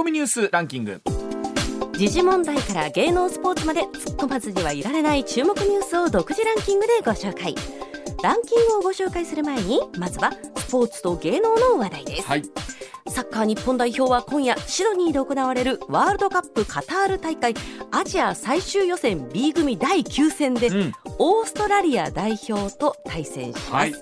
コミニュースランキング。時事問題から芸能スポーツまで突っ込まずにはいられない注目ニュースを独自ランキングでご紹介。ランキングをご紹介する前にまずはスポーツと芸能の話題です、はい。サッカー日本代表は今夜シドニーで行われるワールドカップカタール大会アジア最終予選 B 組第9戦で、うん。オーストラリア代表と対戦します、はい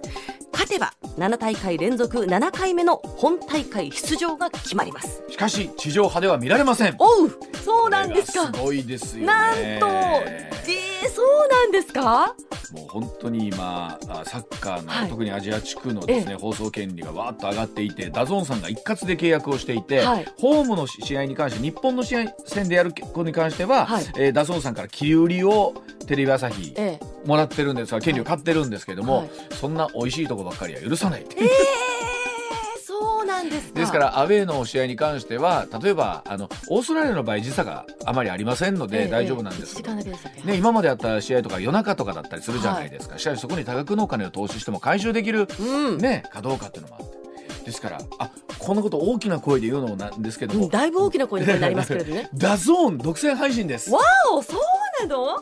勝てば7大会連続7回目の本大会出場が決まります。しかし地上波では見られません。おうそうなんですか。すごいですよね。なんとえー、そうなんですか？もう本当に今あサッカーの、はい。特にアジア地区のですね、え放送権利がわーっと上がっていてダゾーンさんが一括で契約をしていて、はい。ホームの試合に関して日本の試合戦でやることに関しては、はい。えーダゾーンさんから切り売りをテレビ朝日えもらってるんですが権利を買ってるんですけども、はい。そんな美味しいとこばっかりは許さないってええー、そうなんですか。ですからアウェーの試合に関しては例えばあのオーストラリアの場合時差があまりありませんので大丈夫なんですけど、ね、今までやった試合とか夜中とかだったりするじゃないですか、しかしそこに多額のお金を投資しても回収できる、うん、ね、かどうかっていうのもあって。ですからあこんなこと大きな声で言うのもなんですけども、うん、だいぶ大きな声になりますけれどね。DAZN 独占配信です。わあそうなの？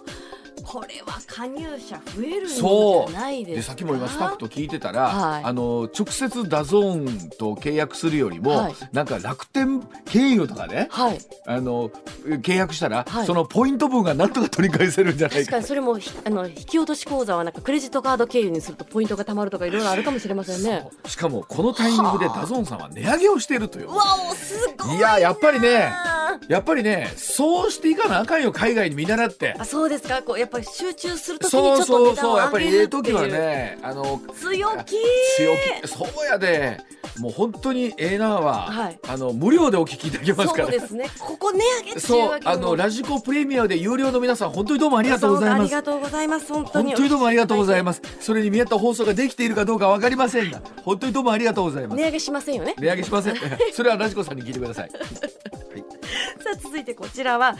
これは加入者増えるんじそうゃないですか？でさっきも今スタッフと聞いてたら、はい。あの直接 DAZN と契約するよりも、はい。なんか楽天経由とかねはい。あの契約したら、はい。そのポイント分がなんとか取り返せるんじゃないか確かにそれもひあの引き落とし口座はなんかクレジットカード経由にするとポイントが貯まるとかいろいろあるかもしれませんね。そう。しかもこのタイミングで DAZN さんは値上げをしているという。わおすごいいややっぱりねあやっぱりねそうしていかなあかんよ海外に見習って。あそうですか？こうやっぱり集中するときにちそうょっとそうそう値段をやっぱりええ上げるってい時はうねあの強気。強気。そうやで。もう本当にええなは、はい。あの無料でお聞きいただけますから。そうですね。ここ値上げっていうそうあのラジコプレミアムで有料の皆さん本当にどうもありがとうございあます。りがとうございます。本当本に当にどうもありがとうございます。それに見合った放送ができているかどうかわかりませんが本当にどうもありがとうございます。値上げしませんよね。値上げしません。それはラジコさんに聞いてください さあ続いてこちらは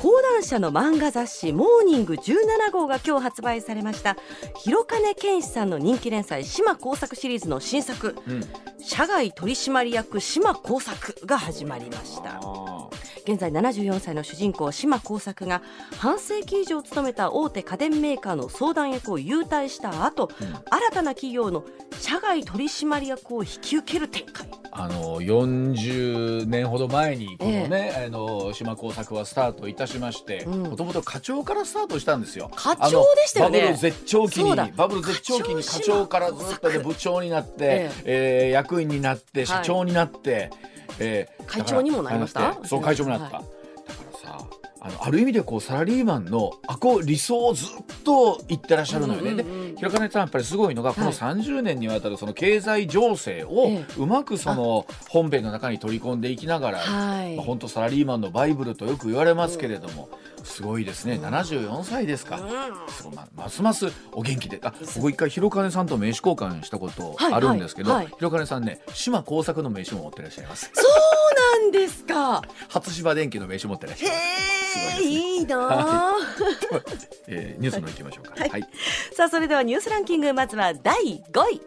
講談社の漫画雑誌「モーニング17号」が今日発売されました広金健志さんの人気連載「島工作」シリーズの新作うん「社外取締役島工作」が始まりました。あ現在74歳の主人公島耕作が半世紀以上勤めた大手家電メーカーの相談役を優退した後、うん。新たな企業の社外取締役を引き受ける展開。あの40年ほど前にこのね、あの島工作はスタートいたしましてうん。もともと課長からスタートしたんですよ。課長でしたよね。バブル絶頂期にバブル絶頂期に課長からずっとね課長島。工作部長になって、ええ。ー役員になって社長になって、えー会長にもなりました？そう会長になった、はだからさあのある意味でこうサラリーマンのあこう理想をずっと言ってらっしゃるのよね、うんうんうんで平金さんやっぱりすごいのがこのはい。30年にわたるその経済情勢をええ。うまくその本編の中に取り込んでいきながら、はい。まあ、本当サラリーマンのバイブルとよく言われますけれども、すごいですね。74歳ですか、すごいまますますお元気で。あ僕一回広金さんと名刺交換したことはいあるんですけど、はいはい。広金さんね島工作の名刺も持ってらっしゃいます。そうなんですか。初芝電機の名刺持ってらっしゃいます、へえいいなあ、えーニュースの行きましょうか。はい。さあそれではニュースランキング。まずは第5位。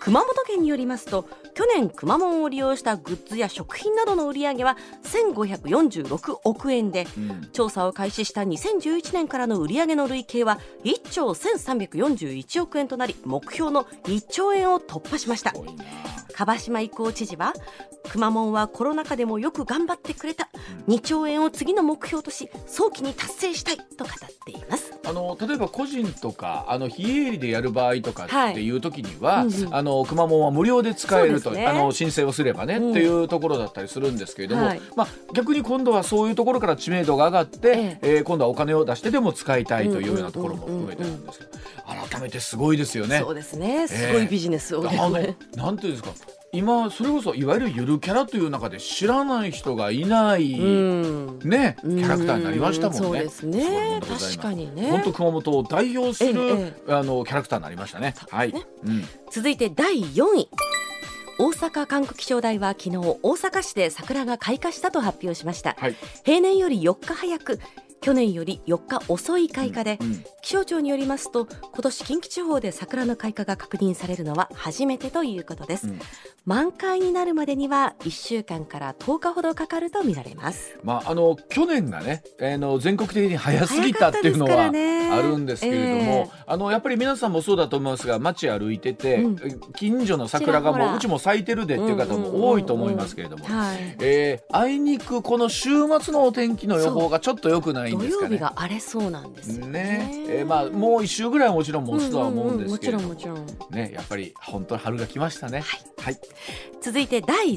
熊本県によりますと去年くまモンを利用したグッズや食品などの売り上げは1546億円でうん。調査を開始した2011年からの売上の累計は1兆1341億円となり目標の1兆円を突破しました。樺島一行知事はくまモンはコロナ禍でもよく頑張ってくれた2兆円を次の目標とし早期に達成したいと語っています。あの例えば個人とかあの非営利でやる場合とかはいっていう時には、うんうん。あのくまモンは無料で使えるですね。あの申請をすればね、うん。っていうところだったりするんですけれども、はい。まあ、逆に今度はそういうところから知名度が上がって、えー今度はお金を出してでも使いたいというようなところも含めてなんですけど、改めてすごいですよね。そうですね。すごいビジネスを、あのなんていうんですか今それこそいわゆるゆるキャラという中で知らない人がいない、うん。ねキャラクターになりましたもんね。そうですね。確かにね。本当熊本を代表する、ええあのキャラクターになりましたね。はい。うん。続いて第4位大阪管区気象台は昨日大阪市で桜が開花したと発表しましたはい。平年より4日早く去年より4日遅い開花で、うん気象庁によりますと今年近畿地方で桜の開花が確認されるのは初めてということです、うん。満開になるまでには1週間から10日ほどかかるとみられます。まあ、あの去年がね、あの全国的に早すぎたっていうのはあるんですけれども、あのやっぱり皆さんもそうだと思いますが街歩いてて、うん。近所の桜がもううちも咲いてるでっていう方も多いと思いますけれども、はい。えーあいにくこの週末のお天気の予報がちょっと良くないん土ですかね。曜日が荒れそうなんですよね。ね。えーまあもう一週ぐらいはもちろん持つとは思うんですけれども、もちろんもちろん。ねやっぱり本当に春が来ましたね。はい、続いて第3位。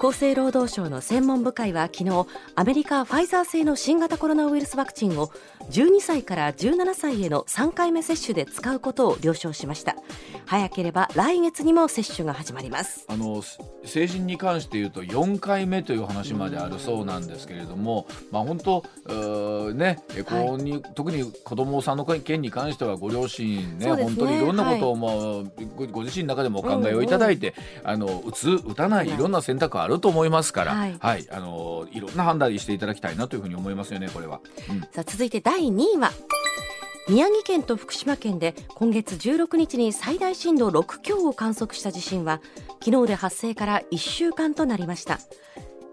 厚生労働省の専門部会は昨日アメリカファイザー製の新型コロナウイルスワクチンを12歳から17歳への3回目接種で使うことを了承しました。早ければ来月にも接種が始まります。あのす成人に関して言うと4回目という話まであるそうなんですけれども、まあ本当うーねえこうに、特に子供さんの件に関してはご両親ねね。本当にいろんなことをもう、ごご自身の中でもお考えをいただいて、あの打つ打たないい。ろんな選択あると思いますから、はい。あのいろんな判断していただきたいなというふうに思いますよねこれは。うん。さあ続いて第2位は宮城県と福島県で今月16日に最大震度6強を観測した地震は昨日で発生から1週間となりました。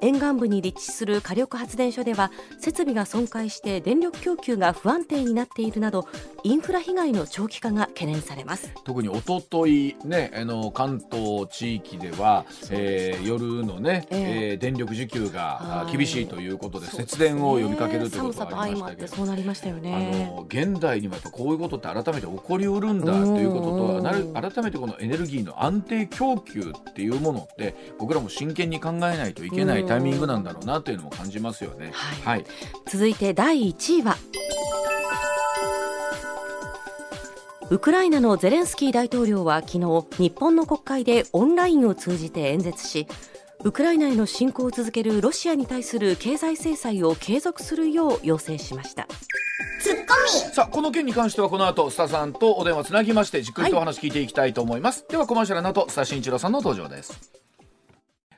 沿岸部に立地する火力発電所では設備が損壊して電力供給が不安定になっているなどインフラ被害の長期化が懸念されます。特に一昨日ねあの関東地域では、えー夜のね、ええ。えー電力需給が厳しいということで節電を呼びかけるということがありましたけど。寒さと相まってそうなりましたよあねの現代にもやっぱこういうことって改めて起こりうるんだということとなる改めてこのエネルギーの安定供給っていうものって僕らも真剣に考えないといけないタイミングなんだろうなというのも感じますよね。はい。はい、続いて第1位は。ウクライナのゼレンスキー大統領は昨日日本の国会でオンラインを通じて演説しウクライナへの侵攻を続けるロシアに対する経済制裁を継続するよう要請しました。さあこの件に関してはこの後スタさんとお電話つなぎましてじっくりとお話聞いていきたいと思います、ではコマーシャルの後スタ慎一郎さんの登場です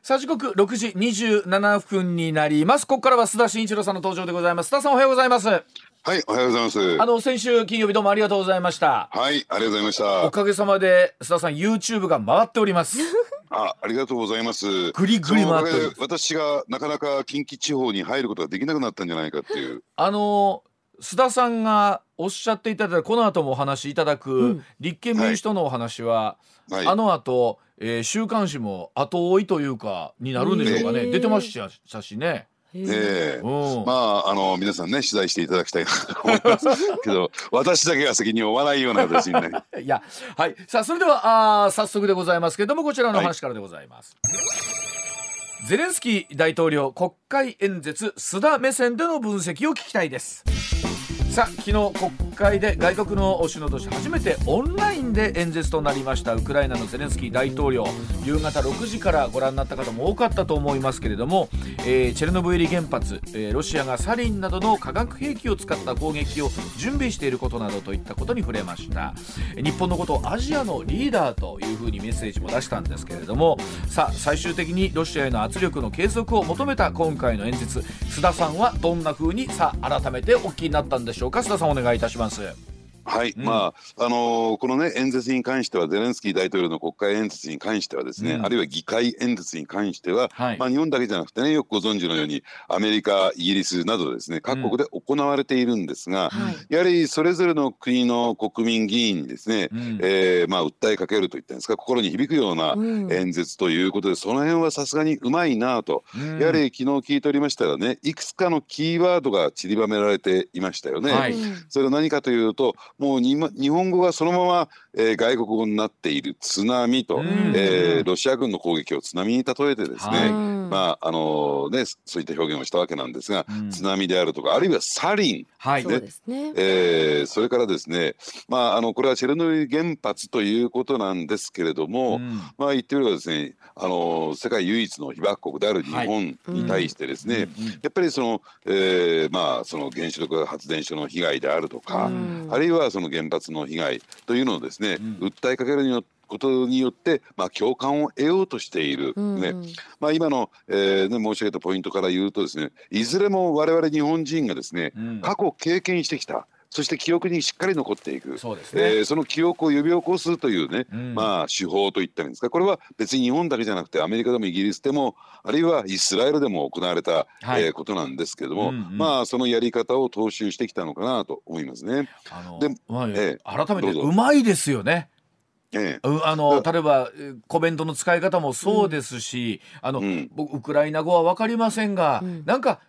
さあ時刻6時27分になりますここからは須田慎一郎さんの登場でございます須田さんおはようございますはい、おはようございます。あの先週金曜日どうもありがとうございましたはい、ありがとうございましおた。かげさまで須田さん YouTube が回っておりますあ、ありがとうございます。ぐりぐり回っております私がなかなか近畿地方に入ることができなくなったんじゃないかっていう。あの須田さんがおっしゃっていただいたこの後もお話しいただく、うん立憲民主党のお話は、はい。あの後、えー週刊誌も後追いというかになるんでしょうかね、へー出てましたしね。ええうんまあ、あの、皆さんね、取材していただきたいなと思いますけど、私だけが責任を負わないような形にね。いやはいさあそれではあー早速でございますけれどもこちらの話からでございます。ゼレンスキー大統領国会演説須田目線での分析を聞きたいですさあ昨日国会で外国の首脳として初めてオンラインで演説となりましたウクライナのゼレンスキー大統領。夕方6時からご覧になった方も多かったと思いますけれども、えーチェルノブイリ原発、えーロシアがサリンなどの化学兵器を使った攻撃を準備していることなどといったことに触れました。日本のことをアジアのリーダーというふうにメッセージも出したんですけれどもさあ最終的にロシアへの圧力の継続を求めた今回の演説須田さんはどんなふうにさあ改めてお聞きになったんでしょうか？須田さんお願いいたします。はい、うん。まあ、あのーこのね、演説に関しては、ゼレンスキー大統領の国会演説に関してはですね、うん。あるいは議会演説に関しては、はい。まあ、日本だけじゃなくてね、よくご存知のように、アメリカ、イギリスなどですね、各国で行われているんですが、はい。やはりそれぞれの国の国民議員にですね、うん。えーまあ、訴えかけるといったんですか、心に響くようなうん。演説ということで、その辺はさすがにうまいなと、うん。やはり昨日聞いておりましたらね、いくつかのキーワードが散りばめられていましたよね。はい。それは何かというと、もう日本語がそのまま、えー外国語になっている津波と、うん。えーロシア軍の攻撃を津波に例えてですね、はい。まああのね、そういった表現をしたわけなんですが、うん。津波であるとか、あるいはサリン、はい。そうですね。えーそれからですね、まあ、あのこれはチェルノブイリ原発ということなんですけれども、うん。まあ、言ってみればですねあの世界唯一の被爆国である日本に対してですね、やっぱりその,、えーまあ、その原子力発電所の被害であるとか、うん。あるいはその原発の被害というのをですねね、うん。訴えかけるによことによって、まあ、共感を得ようとしている、うん。ね。まあ、今の、えーね、申し上げたポイントから言うとですねいずれも我々日本人がですねうん。過去経験してきたそして記憶にしっかり残っていく。そうですね、えーその記憶を呼び起こすというね、うん。まあ手法といったらいいんですか。これは別に日本だけじゃなくてアメリカでもイギリスでもあるいはイスラエルでも行われた、はい。えーことなんですけれども、うんうん。まあそのやり方を踏襲してきたのかなと思いますね。あのでまあえ改めてどうまいですよね。ええ。うあのだ例えばえーコメントの使い方もそうですし、あの、うん。僕ウクライナ語は分かりませんが、うん。なんか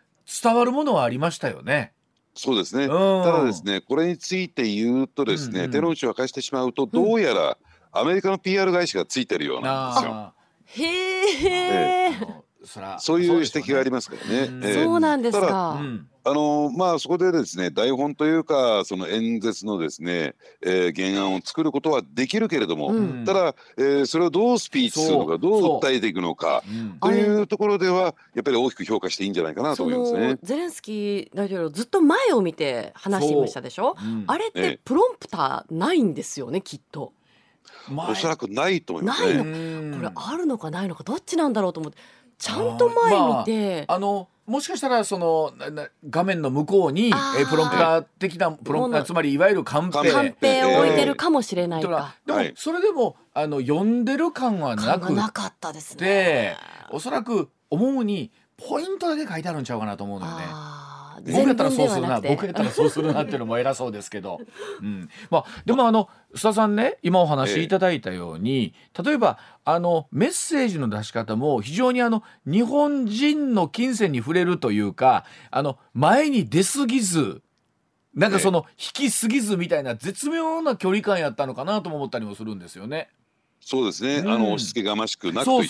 伝わるものはありましたよね。そうですね、うん。ただですねこれについて言うとですね、うんうん。手の内を明かしてしまうとどうやらアメリカの PR 会社がついてるようなんですよ。あへえーそういう指摘がありまますからね。そうなんですただか、うんあのまあそこでですね台本というかその演説のですね、えー原案を作ることはできるけれども、うん。ただ、えーそれをどうスピーチするのかどう訴えていくのかう。んというところではやっぱり大きく評価していいんじゃないかなとそ思いますね。の。ゼレンスキー大統領ずっと前を見て話していましたでしょ？う。んあれっええ。てプロンプターないんですよねきっと。まあおそらくないと思いますないね。うんこれあるのかないのかどっちなんだろうと思って。ちゃんと前見て、あのもしかしたらそのなな画面の向こうにえープロンプター的なプロンプターつまりいわゆるカンペ。カンペを置いてるかもしれないとか。か、でもはい。それでもあの読んでる感はなく。なかったですてね。おそらく思うにポイントだけ書いてあるんちゃうかなと思うのよね。僕やったらそうするな僕やったらそうするなっていうのも偉そうですけど、うん、まあでもあの須田さんね今お話しいただいたように、例えばあのメッセージの出し方も非常にあの日本人の金銭に触れるというかあの前に出過ぎずなんかその引き過ぎずみたいな絶妙な距離感やったのかなとも思ったりもするんですよね。そうですね、うん。あの押し付けがましくなくと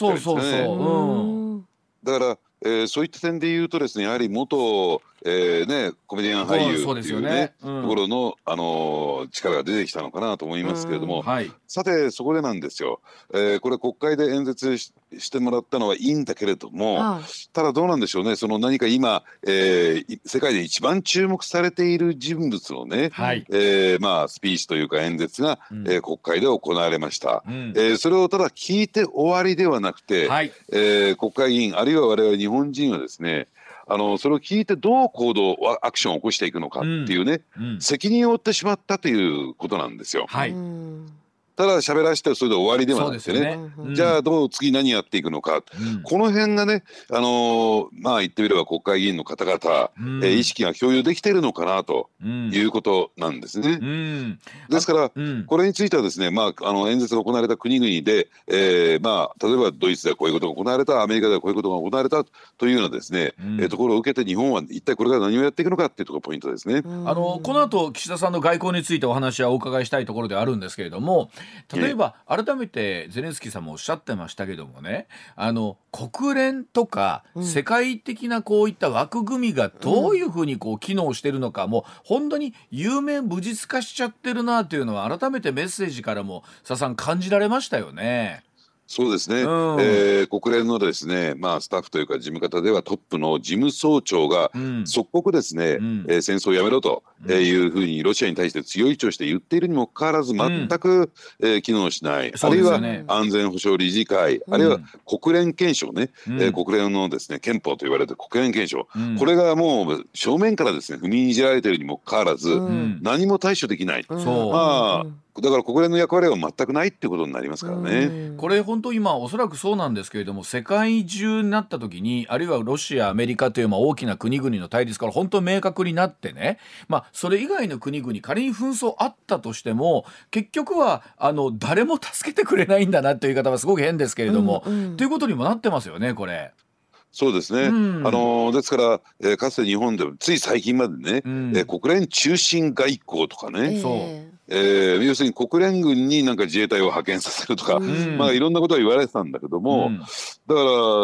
だから、えーそういった点で言うとですねやはり元、えーね、コメディアン俳優っていうね。うん。ところの、あのー力が出てきたのかなと思いますけれども、はい、さてそこでなんですよ、えーこれ国会で演説ししてもらったのはいいんだけれども、はい。ただどうなんでしょうね。その何か今、えーい世界で一番注目されている人物のね、はい。えーまあ、スピーチというか演説が、うん。えー国会で行われました。うん。えーそれをただ聞いて終わりではなくて、はい。えー国会議員あるいは我々日本人はですねあのそれを聞いてどう行動アアクションを起こしていくのかっていうね、うん。責任を負ってしまったということなんですよ。はい、うんただ喋らせてそれで終わりではなくてね。ですよね。うん。じゃあどう次何やっていくのか、うん。この辺がね、あのーまあ言ってみれば国会議員の方々、うん。えー意識が共有できているのかなとうん。いうことなんですね。うん。ですからうん。これについてはですね、まあ、あの演説が行われた国々で、えーまあ、例えばドイツではこういうことが行われたアメリカではこういうことが行われたというようなですね、うん。えーところを受けて日本は一体これから何をやっていくのかっていうところがポイントですね。あのこの後岸田さんの外交についてお話はお伺いしたいところではあるんですけれども例えば改めてゼレンスキーさんもおっしゃってましたけどもねあの国連とかうん世界的なこういった枠組みがどういうふうにこう機能してるのかもう本当に有名無実化しちゃってるなというのは改めてメッセージからも佐々さん感じられましたよね。そうですね、うん。えー国連のですね、まあ、スタッフというか事務方ではトップの事務総長がうん。即刻ですね、うん。えー戦争をやめろとえーいうふうにロシアに対して強い意志をして言っているにもかかわらず全く、えー機能しない、そうあるいは安全保障理事会、うん。あるいは国連憲章ね、うん。えー国連のですね憲法と言われてる国連憲章、うん。これがもう正面からですね踏みにじられているにもかかわらず、うん。何も対処できない、まあうんだから国連の役割は全くないっていうことになりますからね。うん。これ本当今おそらくそうなんですけれども世界中になった時にあるいはロシアアメリカというまあ大きな国々の対立から本当明確になってね、まあ、それ以外の国々仮に紛争あったとしても結局はあの誰も助けてくれないんだなという言い方はすごく変ですけれども、うんうん。ということにもなってますよねこれ。そうですね、うん。あのですから、えーかつて日本でもつい最近までね、うん。えー国連中心外交とかね、そうええー要するに国連軍になんか自衛隊を派遣させるとか、うん。まあいろんなことは言われてたんだけども、うん。だか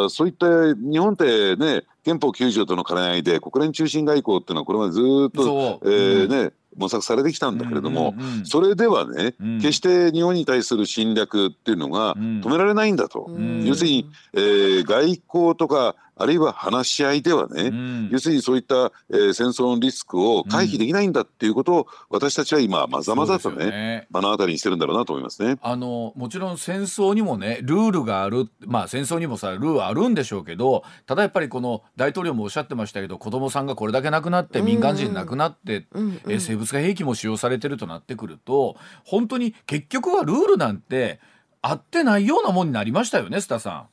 らそういった日本ってね憲法9条との兼ね合いで国連中心外交っていうのはこれまでずーっと、えーうん。ね模索されてきたんだけれども、うんうんうん。それではね、うん。決して日本に対する侵略っていうのがうん。止められないんだと、うん。要するに、えー外交とかあるいは話し合いではね、うん。要するにそういった、えー戦争のリスクを回避できないんだっていうことを私たちは今まざまざとねね。目の当たりにしてるんだろうなと思いますね。あのもちろん戦争にもねルールがあるまあ戦争にもさルールあるんでしょうけどただやっぱりこの大統領もおっしゃってましたけど子供さんがこれだけ亡くなって民間人亡くなって、うんうん。えー生物化兵器も使用されてるとなってくると本当に結局はルールなんて合ってないようなもんになりましたよね須田さ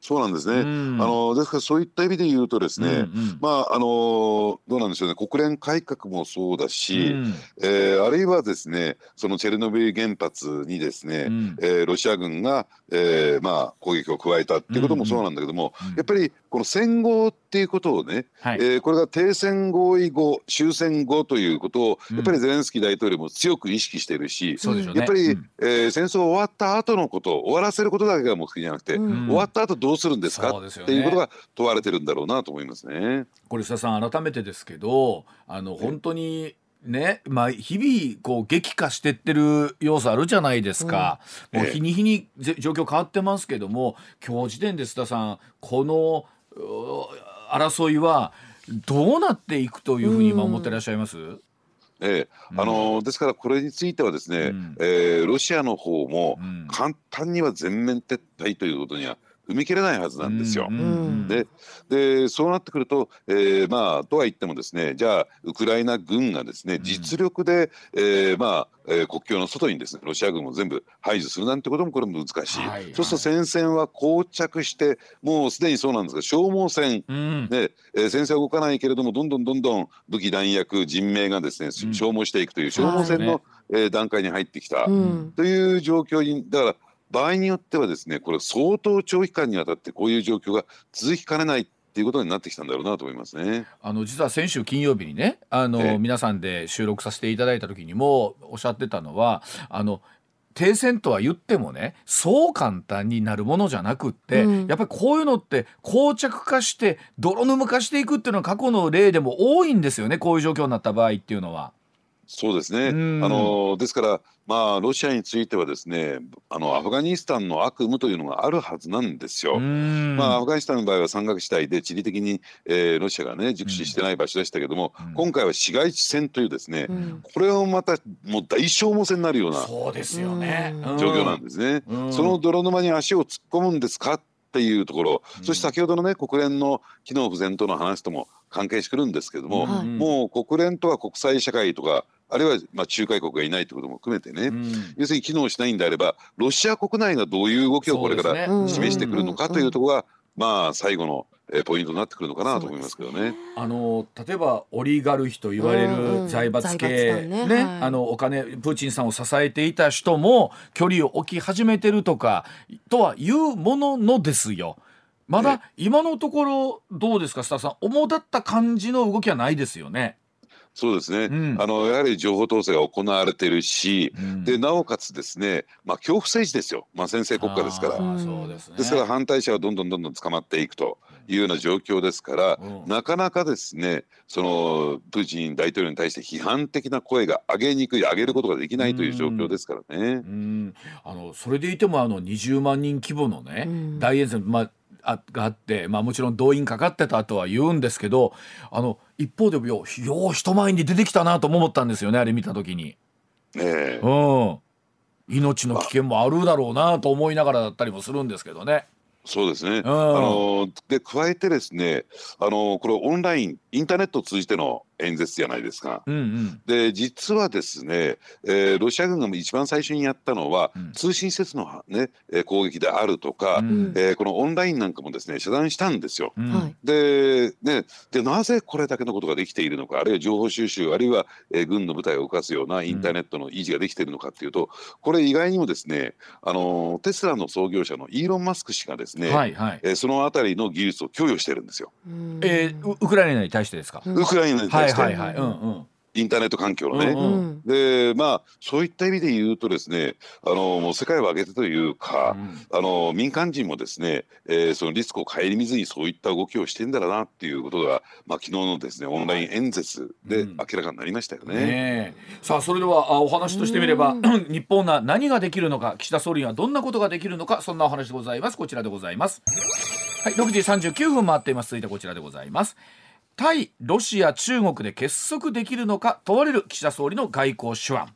そうなんですね、うん。あのですからそういった意味で言うとですん。ね、うんうん。まああのどうなんでしょうね。国連改革もそうだし、うん。えーあるいはですねそのチェルノブイリ原発にですね、うん。えーロシア軍が、えーまあ、攻撃を加えたっていうこともそうなんだけども、うん。うん。やっぱりこの戦後っていうことをね、はい。えーこれが停戦合意後終戦後ということをうん。やっぱりゼレンスキー大統領も強く意識しているし、そうでしょうね。やっぱり、うん。えー戦争終わった後のこと終わらせることだけが目的じゃなくて、うん。終わった後どうするんですかっていうことが問われてるんだろうなと思いますね。これ須田さん改めてですけどあの本当にねまあ、日々こう激化してってる要素あるじゃないですか、うん。ええ。もう日に日にぜ状況変わってますけども今日時点で須田さんこのう争いはどうなっていくというふうに今思ってらっしゃいます、ええ。あのですからこれについてはですね、うん。えーロシアの方もうん。簡単には全面撤退ということには踏み切れないはずなんですよ。うんうんででそうなってくると、えーまあとは言ってもですねじゃあウクライナ軍がですねん。実力で、えーまあえー国境の外にですねロシア軍を全部排除するなんてこともこれも難しい、はいそうすると戦線は膠着してもうすでにそうなんですが消耗戦。うん。で、えー戦線は動かないけれどもどんどんどんどん武器弾薬人命がですねうん。消耗していくという消耗戦の、えー段階に入ってきた、うん。という状況にだから場合によってはですねこれ相当長期間にわたってこういう状況が続きかねないっていうことになってきたんだろうなと思いますね。あの実は先週金曜日にねあの、ええ皆さんで収録させていただいた時にもおっしゃってたのはあの停戦とは言ってもねそう簡単になるものじゃなくって、うんやっぱりこういうのって膠着化して泥沼化していくっていうのは過去の例でも多いんですよねこういう状況になった場合っていうのは。そうですね。うん。あのですからまあロシアについてはですねあのアフガニスタンの悪夢というのがあるはずなんですよ。うん。まあ、アフガニスタンの場合は山岳地帯で地理的に、えーロシアがね熟知してない場所でしたけども、うん。今回は市街地戦というですね、うん。これをまたもう大消耗戦になるようなそうですよね。うん。状況なんですね。うん。その泥沼に足を突っ込むんですかっていうところ、うん。そして先ほどのね国連の機能不全との話とも関係してくるんですけども、はい。もう国連とは国際社会とかあるいはまあ仲介国がいないということも含めてね、うん。要するに機能しないんであればロシア国内がどういう動きをこれから示してくるのかというところが、まあ最後のえーポイントになってくるのかなと思いますけどね。あの例えばオリガルヒと言われる財閥系、ね団ね。はい。あのお金プーチンさんを支えていた人も距離を置き始めてるとかとはいうもののですよ。まだ今のところどうですかスタッフさん。主だった感じの動きはないですよね。そうですね、うん。あのやはり情報統制が行われてるし、うん。でなおかつですね、まあ、恐怖政治ですよ、まあ、先制国家ですから。そうですね。ですから反対者はどんどんどんどん捕まっていくというような状況ですから、うん。なかなかですねそのプーチン大統領に対して批判的な声が上げにくい上げることができないという状況ですからね。うん、あのそれでいてもあの20万人規模のね、うん。大演説、まあ、あがあって、まあ、もちろん動員かかってたとは言うんですけどあの一方でよよう人前に出てきたなとも思ったんですよねあれ見た時に。ええうん命の危険もあるだろうなと思いながらだったりもするんですけどね。そうですね。んあので加えてですね、あのこれオンラインインターネットを通じての演説じゃないですか。うんうんで実はですね、えーロシア軍が一番最初にやったのは、うん通信施設の、ね、えー攻撃であるとか、うんえーこのオンラインなんかもですね遮断したんですよ。うんはいでね、でなぜこれだけのことができているのかあるいは情報収集あるいは、えー軍の部隊を動かすようなインターネットの維持ができているのかっていうとこれ意外にもですねあのテスラの創業者のイーロン・マスク氏がですね、はいはい。えーそのあたりの技術を供与してるんですよ。うんえーウウクライナに対してですか？うんウクライナにはい対して、はいはい。うんうん。インターネット環境のね。うんうん。でまあそういった意味で言うとですねあのもう世界を挙げてというか、あの民間人もですね、えーそのリスクを顧みずにそういった動きをしてんだろうなっていうことが、まあ、昨日のですねオンライン演説でうん。明らかになりましたよね。ねえ。さあそれではあお話としてみれば 日本が何ができるのか岸田総理にはどんなことができるのかそんなお話でございます。こちらでございます。はい6時39分回っています。続いてこちらでございます対ロシア中国で結束できるのか問われる岸田総理の外交手腕。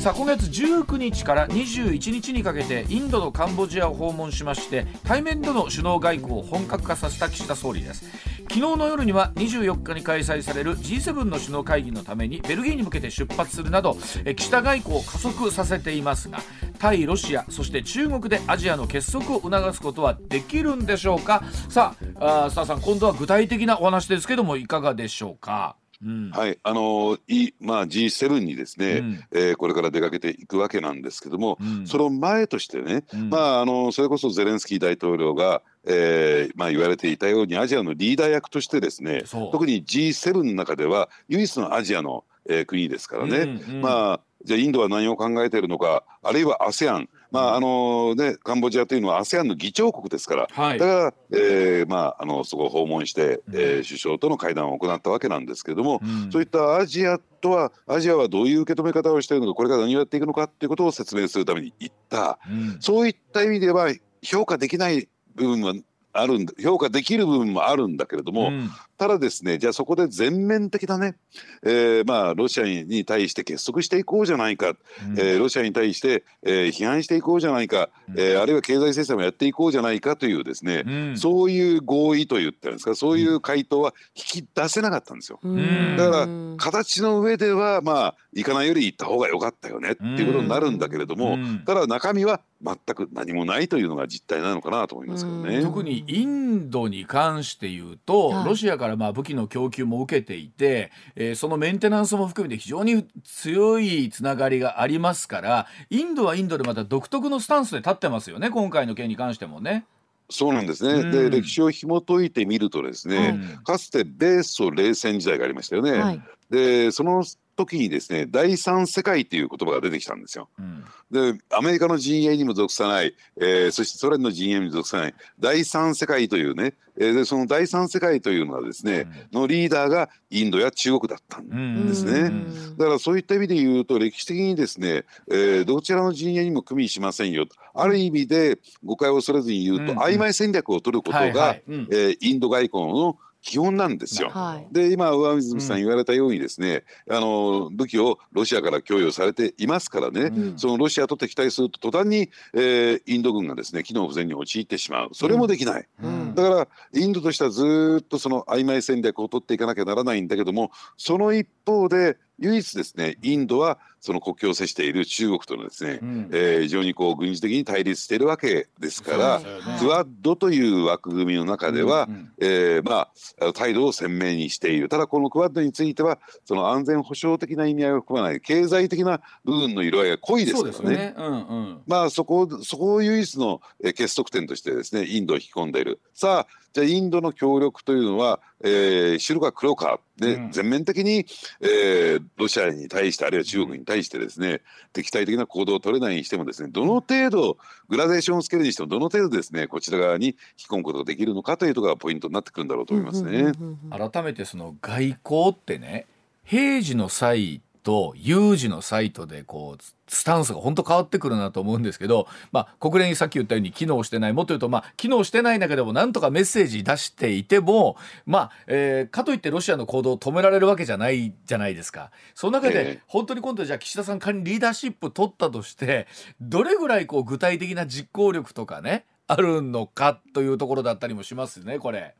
さあ今月19日から21日にかけてインドのカンボジアを訪問しまして対面での首脳外交を本格化させた岸田総理です。昨日の夜には24日に開催される G7 の首脳会議のためにベルギーに向けて出発するなど岸田外交を加速させていますが対ロシアそして中国でアジアの結束を促すことはできるんでしょうか？さああー須田さん今度は具体的なお話ですけどもいかがでしょうか、うん。はい、あのいまあ G7 にですね、うん。えーこれから出かけていくわけなんですけども、うん。その前としてね、うん。まああのそれこそゼレンスキー大統領が、えーまあ言われていたようにアジアのリーダー役としてですね特に G7 の中では唯一のアジアの、えー国ですからね、うんうん。まあじゃあインドは何を考えているのかあるいは ASEAN まああのねカンボジアというのは ASEAN の議長国ですから、はい。だから、えーまあ、あのそこを訪問して、えー首相との会談を行ったわけなんですけれども、うん。そういったアジアとはアジアはどういう受け止め方をしているのかこれから何をやっていくのかっていうことを説明するために行った。うん。そういった意味では評価できない部分はあるんだ評価できる部分もあるんだけれども、うんただですねじゃあそこで全面的なね、えーまあ、ロシアに対して結束していこうじゃないか、えーロシアに対して、えー批判していこうじゃないか、えーあるいは経済制裁もやっていこうじゃないかというですね、うん。そういう合意と言ったんですかそういう回答は引き出せなかったんですよ。ん。だから形の上ではまあ行かないより行った方が良かったよねっていうことになるんだけれども、うん。ただ中身は全く何もないというのが実態なのかなと思いますけどね。特にインドに関して言うと、はい。ロシアからまあ武器の供給も受けていて、えーそのメンテナンスも含めて非常に強いつながりがありますからインドはインドでまた独特のスタンスで立ってますよね今回の件に関してもね。そうなんですね、うんで歴史を紐解いてみるとですね、うんかつて米ソ冷戦時代がありましたよね。はいでその時にですね第三世界という言葉が出てきたんですよ。うん。でアメリカの陣営にも属さない、えーそしてソ連の陣営にも属さない第三世界というね、えーでその第三世界というのはですね、のリーダーがインドや中国だったんうんですね。うん。だからそういった意味で言うと歴史的にですね、えーどちらの陣営にも組みしませんよある意味で誤解を恐れずに言うと、うん。曖昧戦略を取ることが、はいはい。うんえーインド外交の基本なんですよ。はい。で今上水さん言われたようにですね、あの武器をロシアから供与されていますからね、うん。そのロシアと敵対すると途端に、えーインド軍がですね機能不全に陥ってしまう。それもできない、うん。だからインドとしてはずーっとその曖昧戦略を取っていかなきゃならないんだけどもその一方で唯一ですねインドはその国境を接している中国とのですね、うん。えー非常にこう軍事的に対立しているわけですから、はいクアッドという枠組みの中では、うんうん。えーまあ態度を鮮明にしている。ただこのクアッドについてはその安全保障的な意味合いを含まない経済的な部分の色合いが濃いですからね。ですね。うんうん。まあそこをそこを唯一のえー結束点としてですねインドを引き込んでいる。さあじゃあインドの協力というのは、えー白か黒かで、うん。全面的に、えーロシアに対してあるいは中国に対してですね敵対的な行動を取れないにしてもですねどの程度グラデーションをつけるにしてもどの程度ですねこちら側に引き込むことができるのかというところがポイントになってくるんだろうと思いますね。改めてその外交ってね平時の際と有事の際とでこうスタンスが本当変わってくるなと思うんですけど、まあ、国連にさっき言ったように機能してないもっと言うと、まあ、機能してない中でもなんとかメッセージ出していても、まあえーかといってロシアの行動を止められるわけじゃないじゃないですか。その中ええで本当に今度じゃあ岸田さん仮にリーダーシップ取ったとしてどれぐらいこう具体的な実行力とかねあるのかというところだったりもしますねこれ。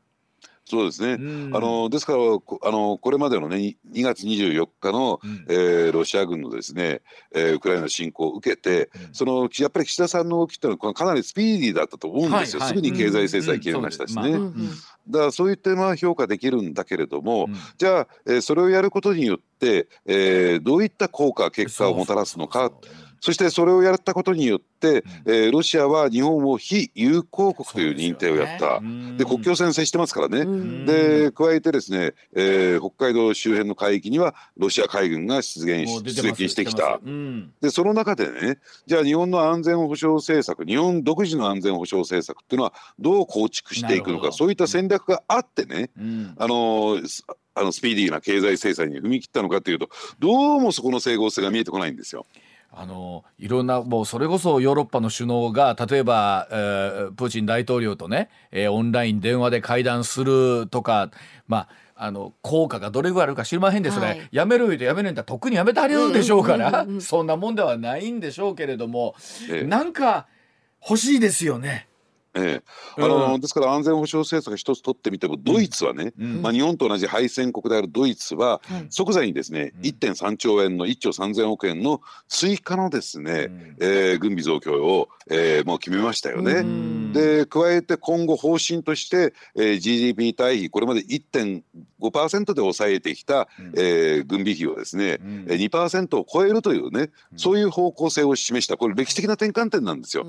そうですね、うん。あのですからこあのこれまでのね2月24日の、うん。えーロシア軍のですね、えーウクライナ侵攻を受けて、うん。そのやっぱり岸田さんの動きっていうのはかなりスピーディーだったと思うんですよ、はいはい。すぐに経済制裁決めましたしね、うんうんうん。だからそういった点は評価できるんだけれども、うん。じゃあ、えーそれをやることによって、えーどういった効果結果をもたらすのか。そうそうそうそしてそれをやったことによって、えーロシアは日本を非友好国という認定をやった。で国境線接してますからね。うん。で加えてですね、えー北海道周辺の海域にはロシア海軍が出現し出撃してきた。でその中でねじゃあ日本の安全保障政策日本独自の安全保障政策っていうのはどう構築していくのかそういった戦略があってね、うん。あのスあのスピーディーな経済制裁に踏み切ったのかというとどうもそこの整合性が見えてこないんですよ。あのいろんなもうそれこそヨーロッパの首脳が例えば、えープーチン大統領とね、えーオンライン電話で会談するとかまああの効果がどれぐらいあるか知りまへんですが、はい。やめる言うてやめるんだとっくにやめてはるでしょうから、うんうんうんうん。そんなもんではないんでしょうけれども、ええ。なんか欲しいですよね。ええ。あのうんですから安全保障政策一つ取ってみてもドイツはね、うん。まあ、日本と同じ敗戦国であるドイツははい。即座にですね、うん。1.3兆円の1兆3000億円の追加のですね、うん。えー軍備増強を、えーもう決めましたよね。うん。で加えて今後方針として、えー GDP 対比これまで1.5%で抑えてきた、うん。えー軍備費をですね、うん。えー2%を超えるというね、うん。そういう方向性を示したこれ歴史的な転換点なんですよ。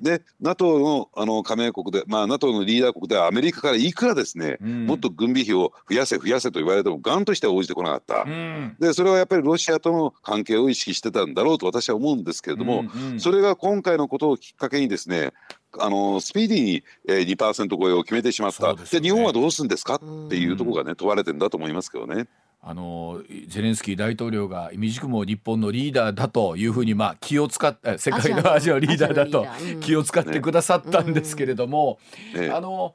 で NATO のあの加盟国で、まあ、NATO のリーダー国ではアメリカからいくらですね、うん。もっと軍備費を増やせ増やせと言われてもガンとしては応じてこなかった。うん。でそれはやっぱりロシアとの関係を意識してたんだろうと私は思うんですけれども、うんうん。それが今回のことをきっかけにですねあのスピーディーに、えー、2%超えを決めてしまった、でね。で日本はどうするんですかっていうところがね問われてんだと思いますけどね。あのゼレンスキー大統領が短くも日本のリーダーだというふうにまあ気を使って世界のアジアのリーダーだと気を使ってくださったんですけれども、ええあの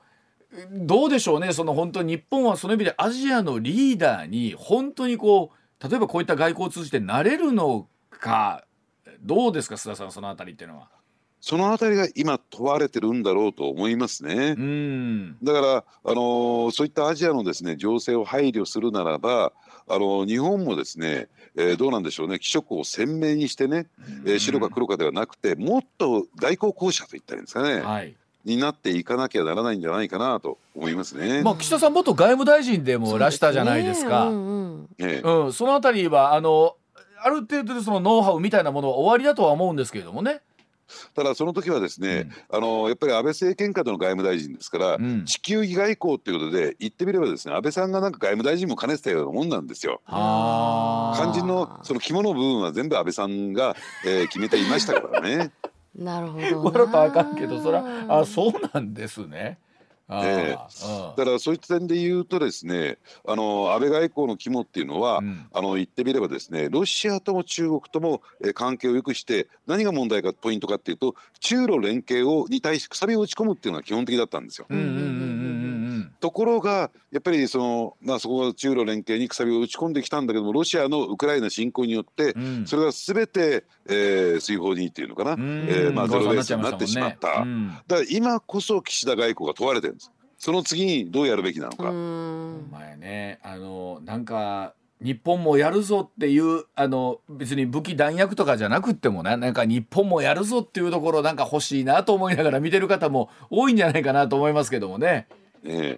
どうでしょうねその本当に日本はその意味でアジアのリーダーに本当にこう例えばこういった外交を通じてなれるのかどうですか須田さんそのあたりっていうのは。そのあたりが今問われてるんだろうと思いますね。うんだから、あのーそういったアジアのですね情勢を配慮するならば、あのー日本もですね、えーどうなんでしょうね気色を鮮明にしてね、えー白か黒かではなくてもっと外交公社といったらいいんですかね、はいになっていかなきゃならないんじゃないかなと思いますね。まあ、岸田さん元外務大臣でもらしたじゃないですか。そうねうんうんそのあたりはあのある程度でそのノウハウみたいなものは終わりだとは思うんですけれどもね。ただその時はですね、あのやっぱり安倍政権下での外務大臣ですから、うん地球儀外交っていうことで言ってみればですね安倍さんがなんか外務大臣も兼ねてたようなもんなんですよ。はあ肝心のその肝の部分は全部安倍さんが、えー決めていましたからね。なるほどな。笑ったらあかんけどそれはあそうなんですね。ええ。うん。だからそういった点で言うとですねあの安倍外交の肝っていうのは、うん。あの言ってみればですねロシアとも中国とも、えー関係を良くして何が問題かポイントかっていうと中ロ連携をに対してくさびを打ち込むっていうのが基本的だったんですよ。うんうんうんうんうんところがやっぱりその、まあ、そこが中ロ連携にくさびを打ち込んできたんだけどもロシアのウクライナ侵攻によって、うんそれが全て、えー、水泡にっていうのかな、うんえーまあ、ゼロベースになってしまった。うんだから今こそ岸田外交が問われてるんです。その次にどうやるべきなのか。前ねあのなんか日本もやるぞっていうあの別に武器弾薬とかじゃなくってもななんか日本もやるぞっていうところなんか欲しいなと思いながら見てる方も多いんじゃないかなと思いますけどもね。で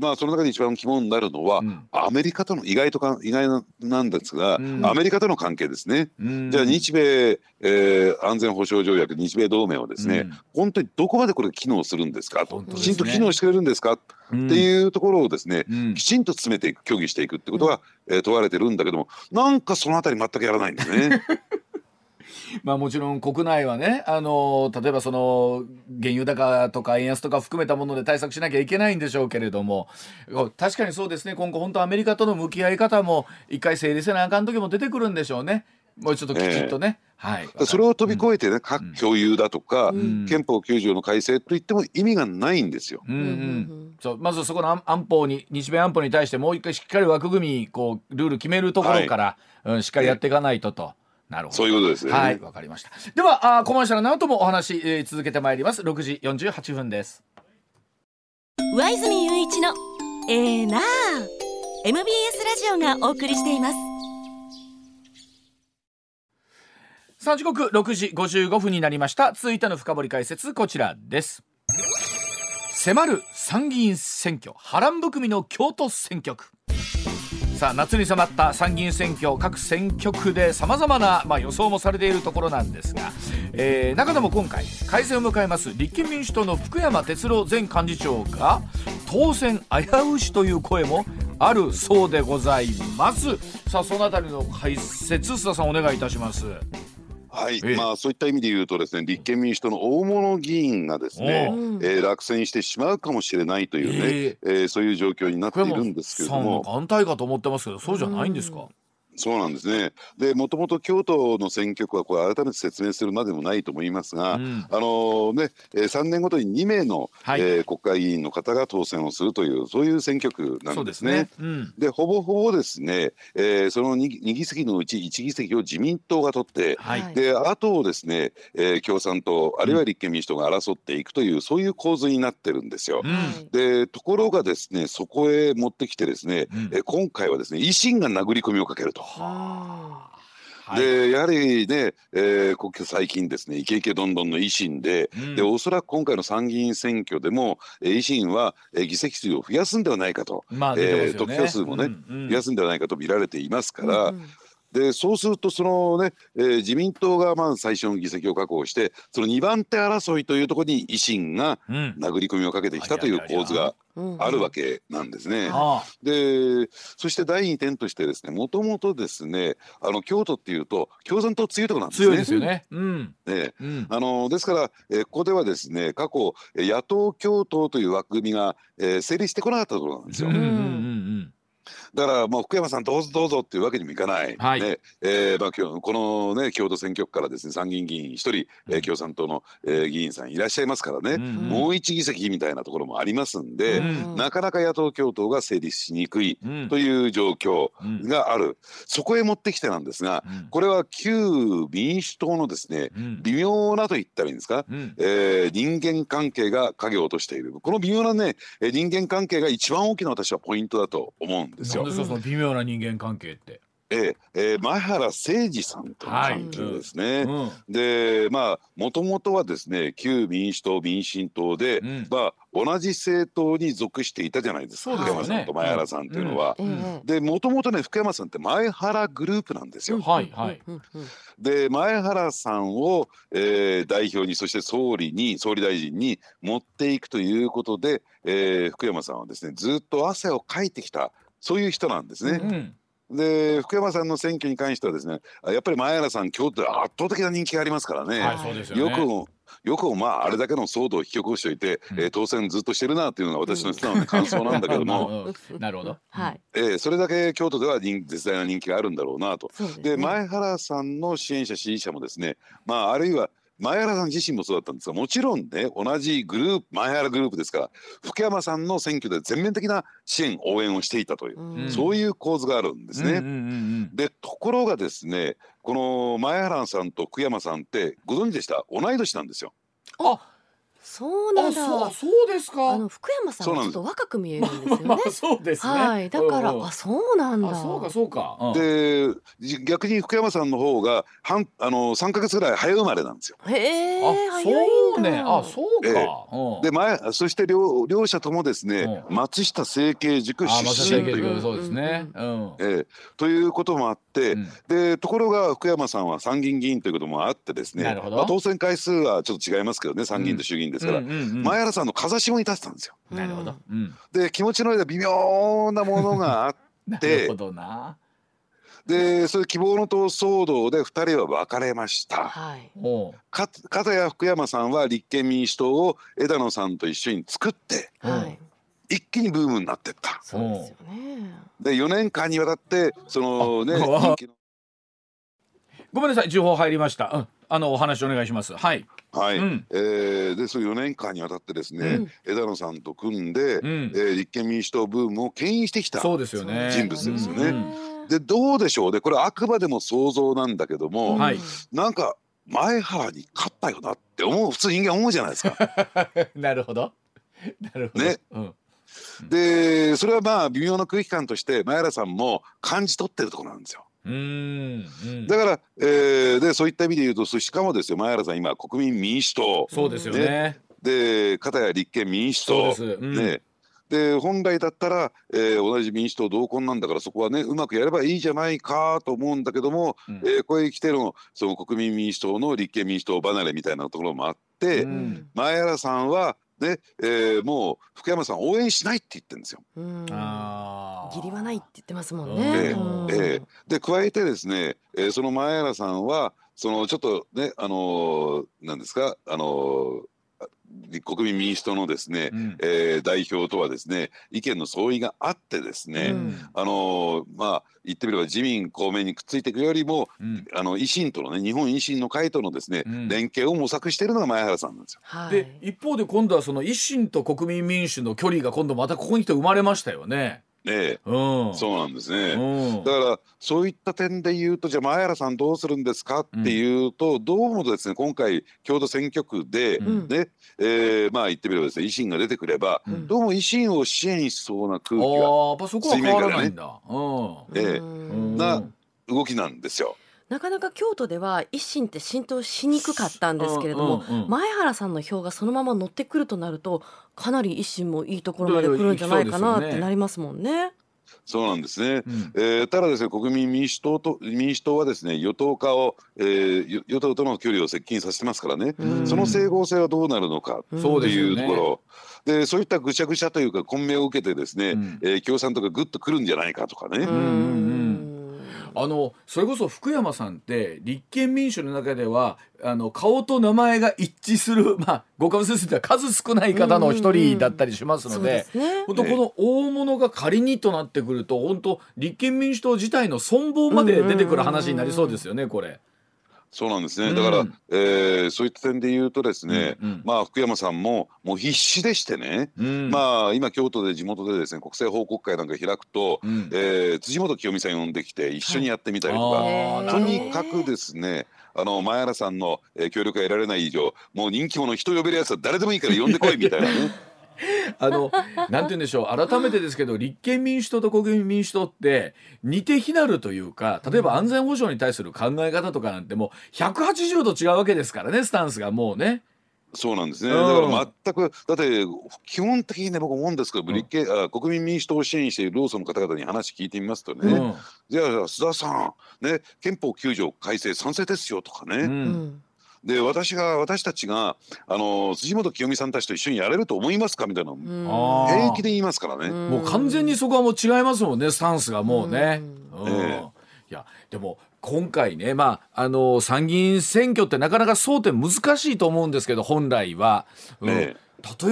まあその中で一番肝になるのは、うん。アメリカとの意外とか意外ななんですが、うん。アメリカとの関係ですね。うん。じゃあ日米、えー安全保障条約日米同盟はですね、うん。本当にどこまでこれ機能するんですかと。ね。きちんと機能してくれるんですか？うん。っていうところをですね、うん。きちんと詰めていく協議していくってことが、えー問われてるんだけどもなんかそのあたり全くやらないんですね。まあもちろん国内はねあの例えばその原油高とか円安とか含めたもので対策しなきゃいけないんでしょうけれども確かにそうですね。今後本当アメリカとの向き合い方も一回整理せなあかん時も出てくるんでしょうね。もうちょっときちっとね、はい。それを飛び越えてね、核共有だとか、うん。憲法9条の改正といっても意味がないんですよ。うんううんんそう。まずそこの安安保に日米安保に対してもう一回しっかり枠組みこうルール決めるところから、うん、しっかりやっていかないとと。なるほどそういうことですね。はい、わかりました。では、あーコマーシャルの後もお話、えー続けてまいります。6時48分です。上泉雄一のえーなあ MBS ラジオがお送りしていますさあ時刻6時55分になりました。続いての深掘り解説、こちらです。迫る参議院選挙波乱含みの京都選挙区さあ夏に迫った参議院選挙各選挙区でさまざまな、ま、予想もされているところなんですが、えー、中でも今回改選を迎えます立憲民主党の福山哲郎前幹事長が当選危うしという声もあるそうでございます。さあそのあたりの解説須田さんお願いいたします。はい、ええ。まあそういった意味で言うとですね立憲民主党の大物議員がですね、えー落選してしまうかもしれないというね、ええ。ーそういう状況になっているんですけれども。さんは安泰かと思ってますけどそうじゃないんですか、そうなんですね。でもともと京都の選挙区はこれ改めて説明するまでもないと思いますが、うん。あのーね、えー3年ごとに2名の、はい。えー国会議員の方が当選をするというそういう選挙区なんでですすね。うん。でほぼほぼですね、えーその 2, 2議席のうち1議席を自民党が取って、はい、はいであとをですね、えー共産党あるいは立憲民主党が争っていくという、そういう構図になってるんですよ。うん。でところがですねそこへ持ってきてですね、うん。えー今回はですね維新が殴り込みをかけると。はい。でやはりね、えー、ここ最近ですねイケイケどんどんの維新で,、うん。でおそらく今回の参議院選挙でも、えー維新は、えー議席数を増やすんではないかと、まあえー得票数もねうんうん。増やすんではないかと見られていますから、うんでそうするとそのね、えー自民党がまず最初の議席を確保してその2番手争いというところに維新がうん殴り込みをかけてきたという構図がうんあるわけなんですね。あでそして第2点としてですねもともとですねあの京都っていうと共産党強いところなんあですね。強いですよね。うん。ねうん。あのですから、えーここではですね過去えー野党共闘という枠組みが、えー成立してこなかったところなんですよ。うんうんうんだからもう福山さんどうぞどうぞっていうわけにもいかない、はい。ね。えーまあ、今日この、ね、京都選挙区からですね参議院議員一人、えうん。ー共産党の、えー議員さんいらっしゃいますからね、うん。うん。もう一議席みたいなところもありますんで、うん。なかなか野党共闘が成立しにくいうん。という状況うん。がある、そこへ持ってきてなんですがうん。これは旧民主党のですねうん。微妙なと言ったらいいんですか、うん。えー人間関係が影を落としている。この微妙なねえー人間関係が一番大きな私はポイントだと思うんですよなん。ですかその微妙な人間関係って。えーえー前原誠司さんとの関係ですね。うん。でまあもともとはですね旧民主党民進党で、うんまあ同じ政党に属していたじゃないですかね福山さんと前原さんっていうのは。ええでもともとね福山さんって前原グループなんですよ。はいはいうんうんうんで前原さんを、えー代表にそして総理に総理大臣に持っていくということで、えー福山さんはですねずっと汗をかいてきたそういう人なんですね。うん。で福山さんの選挙に関してはですねあやっぱり前原さん京都で圧倒的な人気がありますからね。はいよね。よくもよくもまああれだけの騒動を引き起こしておいて、うんえー当選ずっとしてるなっていうのが私の素直な感想なんだけども、うんなるほど。はい。えーそれだけ京都では人絶大な人気があるんだろうなと。ですねで前原さんの支援者支持者もですねまああるいは前原さん自身もそうだったんですがもちろんね同じグループ前原グループですから福山さんの選挙で全面的な支援応援をしていたという、うんそういう構図があるんですね。うんうんうんでところがですねこの前原さんと福山さんってご存知でした？同い年なんですよ。うん。あ、そうなんあ、そう、だ。そうですか。あの福山さんはちょっと若く見えるんですよね ま。あそうですね。はい。だからうんうんあそうなんだ。あ、そうかそうか。うんでじ逆に福山さんの方が半あの3か月ぐらい早生まれなんですよ。へえあ、早そいうんだ。ね。あ、そうえか。うんで前そして両両者ともですね、う松下政経塾出身という、そうですね。うん。えーということもあって、うんでところが福山さんは参議院議員ということもあってですねなるほどまあ、当選回数はちょっと違いますけどね参議院と衆議院ですから、うんうんうん前原さんの風下に立ってたんですよ。なるほど。うん。で気持ちの間微妙なものがあっ なてるほどな。でそういう希望の党騒動で2人は別れました。はい。か片や福山さんは立憲民主党を枝野さんと一緒に作ってはい。一気にブームになってった。そうですよね。で4年間にわたってそのね ごめんなさい、情報入りました。うん。あのお話お願いします。はい。はい、うんえーでその4年間にわたってですね、うん枝野さんと組んで、うんえー立憲民主党ブームを牽引してきたそうですよね。人物ですよねうんでどうでしょう？でこれあくまでも想像なんだけども、はいなんか前原に勝ったよなって思う普通人間思うじゃないですか。なるほど。なるほど。ねうん。でそれはまあ微妙な空気感として前原さんも感じ取ってるところなんですよ。うーん。うんだから、えーでそういった意味で言うとそしかもですよ前原さん今国民民主党そうですよね。で片や立憲民主党そうです。うん。ねで本来だったら、えー、同じ民主党同梱なんだからそこはねうまくやればいいじゃないかと思うんだけども、うん、えー、これに来てのその国民民主党の立憲民主党離れみたいなところもあって、うん、前原さんはねえー、もう福山さん応援しないって言ってるんですよ。あ義理はないって言ってますもんね。えー、えー、で加えてですね、えー、その前原さんはそのちょっとねあのー、なんですかあのー国民民主党のですね、うん、えー、代表とはですね意見の相違があってですね、うん、あのまあ言ってみれば自民公明にくっついていくよりも、うん、あの維新とのね日本維新の会とのですね、連携を模索しているのが前原さんなんですよ。はい、で一方で今度はその維新と国民民主の距離が今度またここに来て生まれましたよね。えそうなんですね、うん、だからそういった点で言うとじゃあ前原さんどうするんですかっていうと、うん、どうもですね今回京都選挙区で、うん、ねえー、まあ言ってみればですね維新が出てくれば、どうも維新を支援しそうな空気が水面からね、ええ、な動きなんですよ。なかなか京都では維新って浸透しにくかったんですけれども、うんうんうん、前原さんの票がそのまま乗ってくるとなるとかなり維新もいいところまで来るんじゃないかなってなりますもんね。そうなんですね、うん、えー、ただですね国民民主党と民主党はですね与党化を、えー、与党との距離を接近させてますからね、その整合性はどうなるのかっていうところ、で、ね、そういったぐちゃぐちゃというか混迷を受けてですね、うん、えー、共産党がぐっとくるんじゃないかとかね。うんあのそれこそ福山さんって立憲民主の中ではあの顔と名前が一致する、まあ、合格先生では数少ない方の一人だったりしますので、本当この大物が仮にとなってくると本当立憲民主党自体の存亡まで出てくる話になりそうですよねこれ。そうなんですね。だから、うん、えー、そういった点で言うとですね、うんうん、まあ福山さんももう必死でしてね、うん、まあ今京都で地元でですね国政報告会なんか開くと、うん、えー、辻元清美さん呼んできて一緒にやってみたりとか、はい、とにかくですね。あの前原さんの、えー、協力が得られない以上もう人気者人呼べるやつは誰でもいいから呼んでこいみたいなねあのなんて言うんでしょう。改めてですけど立憲民主党と国民民主党って似て非なるというか例えば安全保障に対する考え方とかなんてもう180度違うわけですからねスタンスがもうね。そうなんですね、だから全くだって基本的にね僕思うんですけど、立憲あ国民民主党を支援している労組の方々に話聞いてみますとね、うん、じゃあ須田さん、ね、憲法9条改正賛成ですよとかね、うんで私が私たちがあの辻元清美さんたちと一緒にやれると思いますかみたいな平気で言いますからね。もう完全にそこはもう違いますもんねスタンスがもうね。うえいやでも今回ね、まあ、あの参議院選挙ってなかなか争点難しいと思うんですけど本来は。うん、例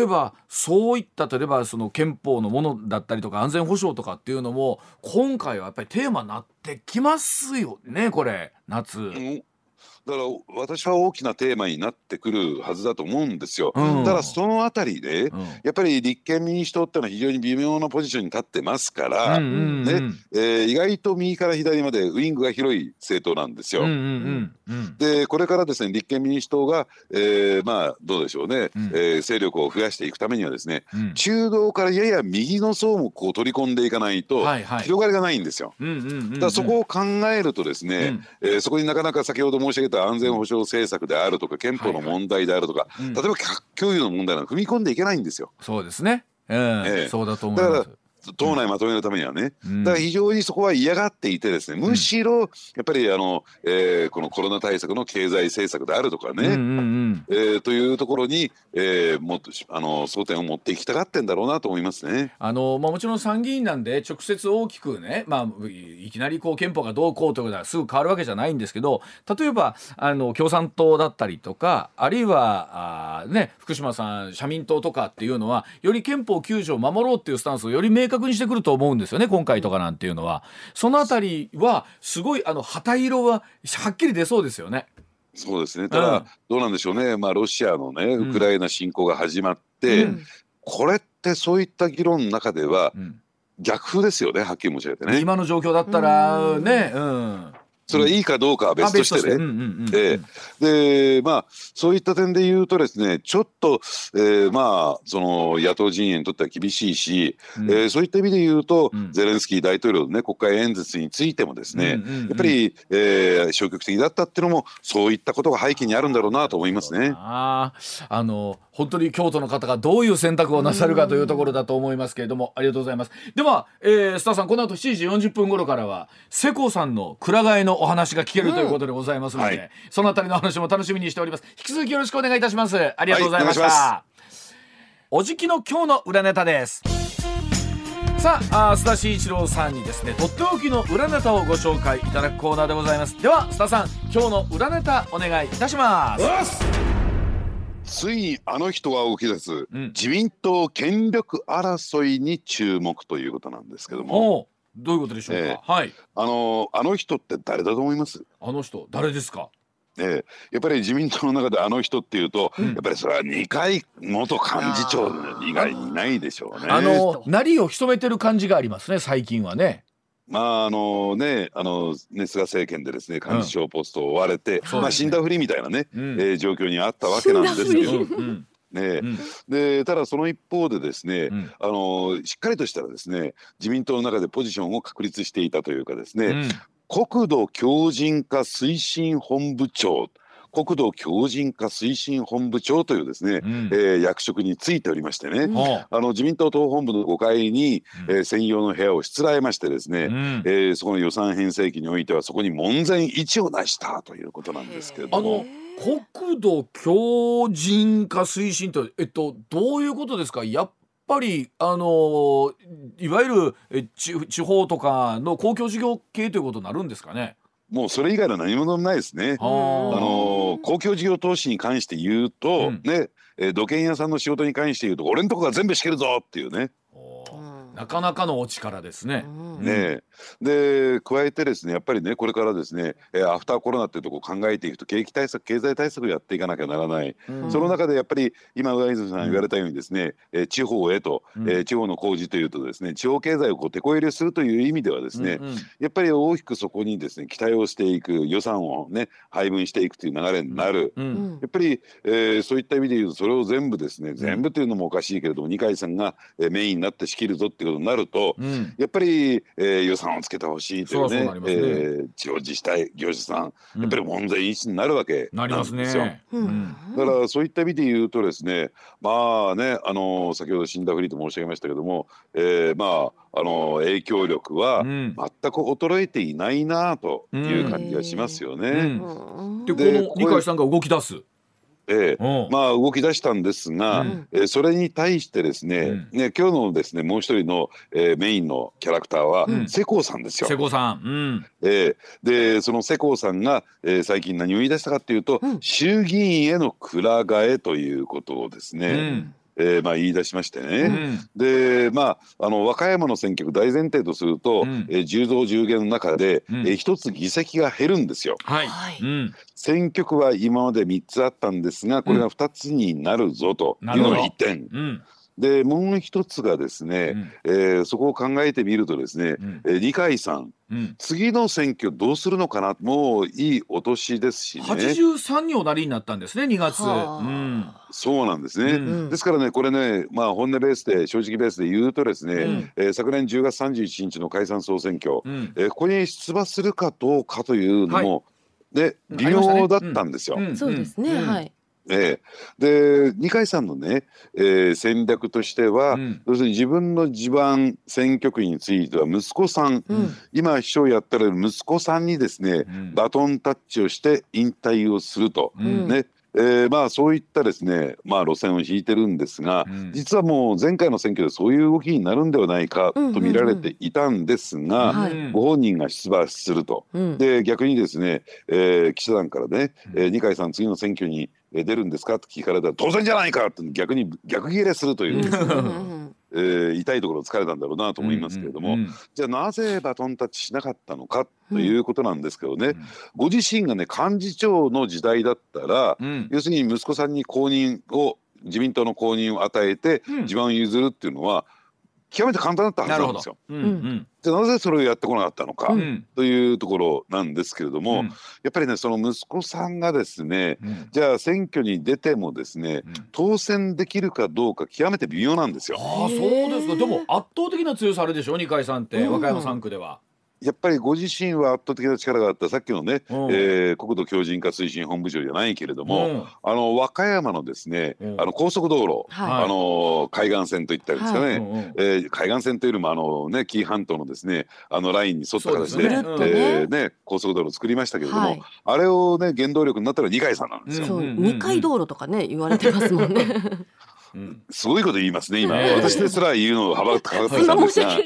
えばそういった例えばその憲法のものだったりとか安全保障とかっていうのも今回はやっぱりテーマになってきますよねこれ夏。うんだから私は大きなテーマになってくるはずだと思うんですよ。うん、ただそのあたりで、うん、やっぱり立憲民主党ってのは非常に微妙なポジションに立ってますから、うんうんうん、ねえー、意外と右から左までウイングが広い政党なんですよ。うんうんうん、でこれからですね立憲民主党が、えー、まあどうでしょうね、うん、えー、勢力を増やしていくためにはですね、中道からやや右の層もこう取り込んでいかないと、広がりがないんですよ。だからそこを考えるとですね、うん、えー、そこになかなか先ほど申し上げた安全保障政策であるとか憲法の問題であるとか、はいはい、例えば核共有の問題なんか踏み込んでいけないんですよ。そうですね。えー、えー、そうだと思います。党内まとめるためにはね、うん、だから非常にそこは嫌がっていてですねむしろやっぱりあの、えー、このコロナ対策の経済政策であるとかね、うんうんうん、えー、というところに、えー、もっとあの争点を持っていきたがってんだろうなと思いますね。あのまあ、もちろん参議院なんで直接大きくね、まあ、いきなりこう憲法がどうこうということはすぐ変わるわけじゃないんですけど例えばあの共産党だったりとかあるいはあ、ね、福島さん社民党とかっていうのはより憲法9条を守ろうっていうスタンスをより明確にしてくると思うんですよね今回とかなんていうのは。そのあたりはすごいあの旗色ははっきり出そうですよね。そうですね。ただ、うん、どうなんでしょうね、まあ、ロシアのねウクライナ侵攻が始まって、うん、これってそういった議論の中では、逆風ですよねはっきり申し上げてね。今の状況だったらね、うんそれはいいかどうかは別としてね。でまあそういった点で言うとですねちょっと、えーまあその野党陣営にとっては厳しいし、うん。えーそういった意味で言うと、うん。ゼレンスキー大統領のね国会演説についてもですね、うんうんうん。やっぱり、えー消極的だったっていうのもそういったことが背景にあるんだろうなと思いますね。あの本当に京都の方がどういう選択をなさるかというところだと思いますけれどもありがとうございます。では、えー、スターさんこの後7時40分頃からは瀬古さんの蔵替えのお話が聞けるということでございますので、はい。そのあたりの話も楽しみにしております。引き続きよろしくお願いいたします。ありがとうございました、はい。お願おじきの今日の裏ネタです。さあ須田慎一郎さんにですねとっておきの裏ネタをご紹介いただくコーナーでございます。では須田さん今日の裏ネタお願いいたしますついにあの人が動き出す、ん。自民党権力争いに注目ということなんですけども、どういうことでしょうか、えはい。あのあの人って誰だと思います？あの人誰ですか？ええ、やっぱり自民党の中であの人っていうと、やっぱりそれは二階元幹事長以外にいないでしょうね。あのなりを潜めてる感じがありますね最近はねまああのねあのね菅政権でですね幹事長ポストを追われて、そうですね。まあ死んだふりみたいなね、うん。えー状況にあったわけなんですけどね、うん。でただその一方でですね、うん。あのしっかりとしたらですね自民党の中でポジションを確立していたというかですね、うん。国土強靭化推進本部長国土強靭化推進本部長というですね、うん。えー役職についておりましてね、うん。ほあの自民党党本部の5階に、うん。えー専用の部屋をしつらえましてですね、ううん。えーそこの予算編成期においてはそこに門前一を成したということなんですけれあども。の。国土強靭化推進とえっとどういうことですか？やっぱりあのいわゆる地方とかの公共事業系ということになるんですかね？もうそれ以外の何物もないですね。ああの公共事業投資に関して言うと、うんね、えー土建屋さんの仕事に関して言うと俺のとこが全部仕切るぞっていうね。なかなかのお力ですね。うん。ねで加えてですねやっぱりねこれからですね、えーアフターコロナっていうところを考えていくと景気対策経済対策をやっていかなきゃならない、うん。その中でやっぱり今上泉さんが言われたようにですね、えー地方へと、うん。えー地方の工事というとですね地方経済をこう手こ入れするという意味ではですね、うんうん。やっぱり大きくそこにですね期待をしていく予算をね配分していくという流れになる。ううんん。やっぱり、えーそういった意味で言うとそれを全部ですね全部というのもおかしいけれども二階さんが、えーメインになって仕切るぞっていうことになると、うん。やっぱり、えー予算をつけてほしいというそねうそえー地方自治体業者さんやっぱり門前一になるわけなりますなんですよ。ね。ううん。んだからそういった意味で言うとですねまあねあの先ほど死んだふりと申し上げましたけども、えーまああの影響力はうん。全く衰えていないなという感じがしますよね。うん。うん。でこの二階さんが動き出す。えまあ動き出したんですが、うん。えーそれに対してですね,、ね今日のですねもう一人の、えーメインのキャラクターは、うん。世耕さんですよ。瀬古さん。うん。えーでその世耕さんが、えー最近何を言い出したかっていうと、うん。衆議院への蔵替えということをですね、うんえーまあ、言い出しましてね。うんでまあ、あの和歌山の選挙区大前提とすると、うんえー10増10減の中で、うんえー一つ議席が減るんですよ。はい。はいうん選挙区は今まで3つあったんですがこれが2つになるぞというのが1点。うんでもう一つがですね、うん。えーそこを考えてみるとですね、うん。えー二階さんうん。次の選挙どうするのかな？もういいお年ですしね。八十三におなりになったんですね2月。はあ。うん。そうなんですね、うん。ですからねこれねまあ本音ベースで正直ベースで言うとですね、うん。えー昨年10月31日の解散総選挙、うん。えーここに出馬するかどうかというのも、でうん微妙だったんですよ。うん。そうですね、うん。はい。ええ。で二階さんのね、えー戦略としては、うん。要するに自分の地盤選挙区については息子さん、うん。今秘書をやってる息子さんにですね、うん。バトンタッチをして引退をすると、うん。ね。えーまあそういったですね、まあ、路線を引いてるんですが、うん。実はもう前回の選挙でそういう動きになるんではないかと見られていたんですが、はいうんご本人が出馬すると。うん。で逆にですね、えー記者団からね、うん。えー二階さん次の選挙にえー出るんですか？って聞かれたら当然じゃないか！って逆に逆ギレするという、うん。うん。えー痛いところを突かれたんだろうなと思いますけれども、うん。じゃあなぜバトンタッチしなかったのか？ということなんですけどね、うん。ご自身がね幹事長の時代だったら、うん。要するに息子さんに公認を自民党の公認を与えてうん。地盤を譲るっていうのは極めて簡単だったはずなんですよ。うんうん。じゃあなぜそれをやってこなかったのか、うん。というところなんですけれども、うん。やっぱりねその息子さんがですねうん。じゃあ選挙に出てもですねうん。当選できるかどうか極めて微妙なんですよ。ああそうですか。でも圧倒的な強さあるでしょ？二階さんって、うん。和歌山3区では。やっぱりご自身は圧倒的な力があった。さっきのね、うん。えー国土強靭化推進本部長じゃないけれども、うん。あの和歌山のですね、うん。あの高速道路、はい。あの海岸線といったりですかね、うんうんえー海岸線というよりもあのね紀伊半島のですねあのラインに沿った形でですね。えーね高速道路を作りましたけれども、はい。あれをね原動力になったのは二階さんなんですよ。そううんうんうん。二階道路とかね言われてますもんね。うんすごいこと言いますね今、ええ。私ですら言うのをはばかってたんですが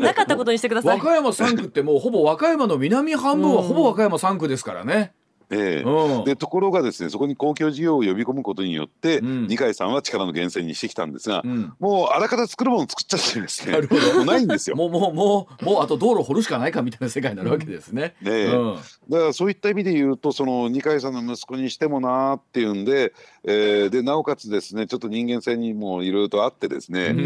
なかったことにしてください。和歌山3区ってもうほぼ和歌山の南半分はほぼ和歌山3区ですからね。ええ。うん。でところがですねそこに公共事業を呼び込むことによって、うん。二階さんは力の源泉にしてきたんですが、うん。もうあらかた作るもの作っちゃってですね。なるほど。もうないんですよ。もうもうもうもうあと道路掘るしかないかみたいな世界になるわけですね。ねえ。うん。だからそういった意味で言うとその二階さんの息子にしてもなーっていうんで,、えーでなおかつですねちょっと人間性にもいろいろとあってですね、うん。え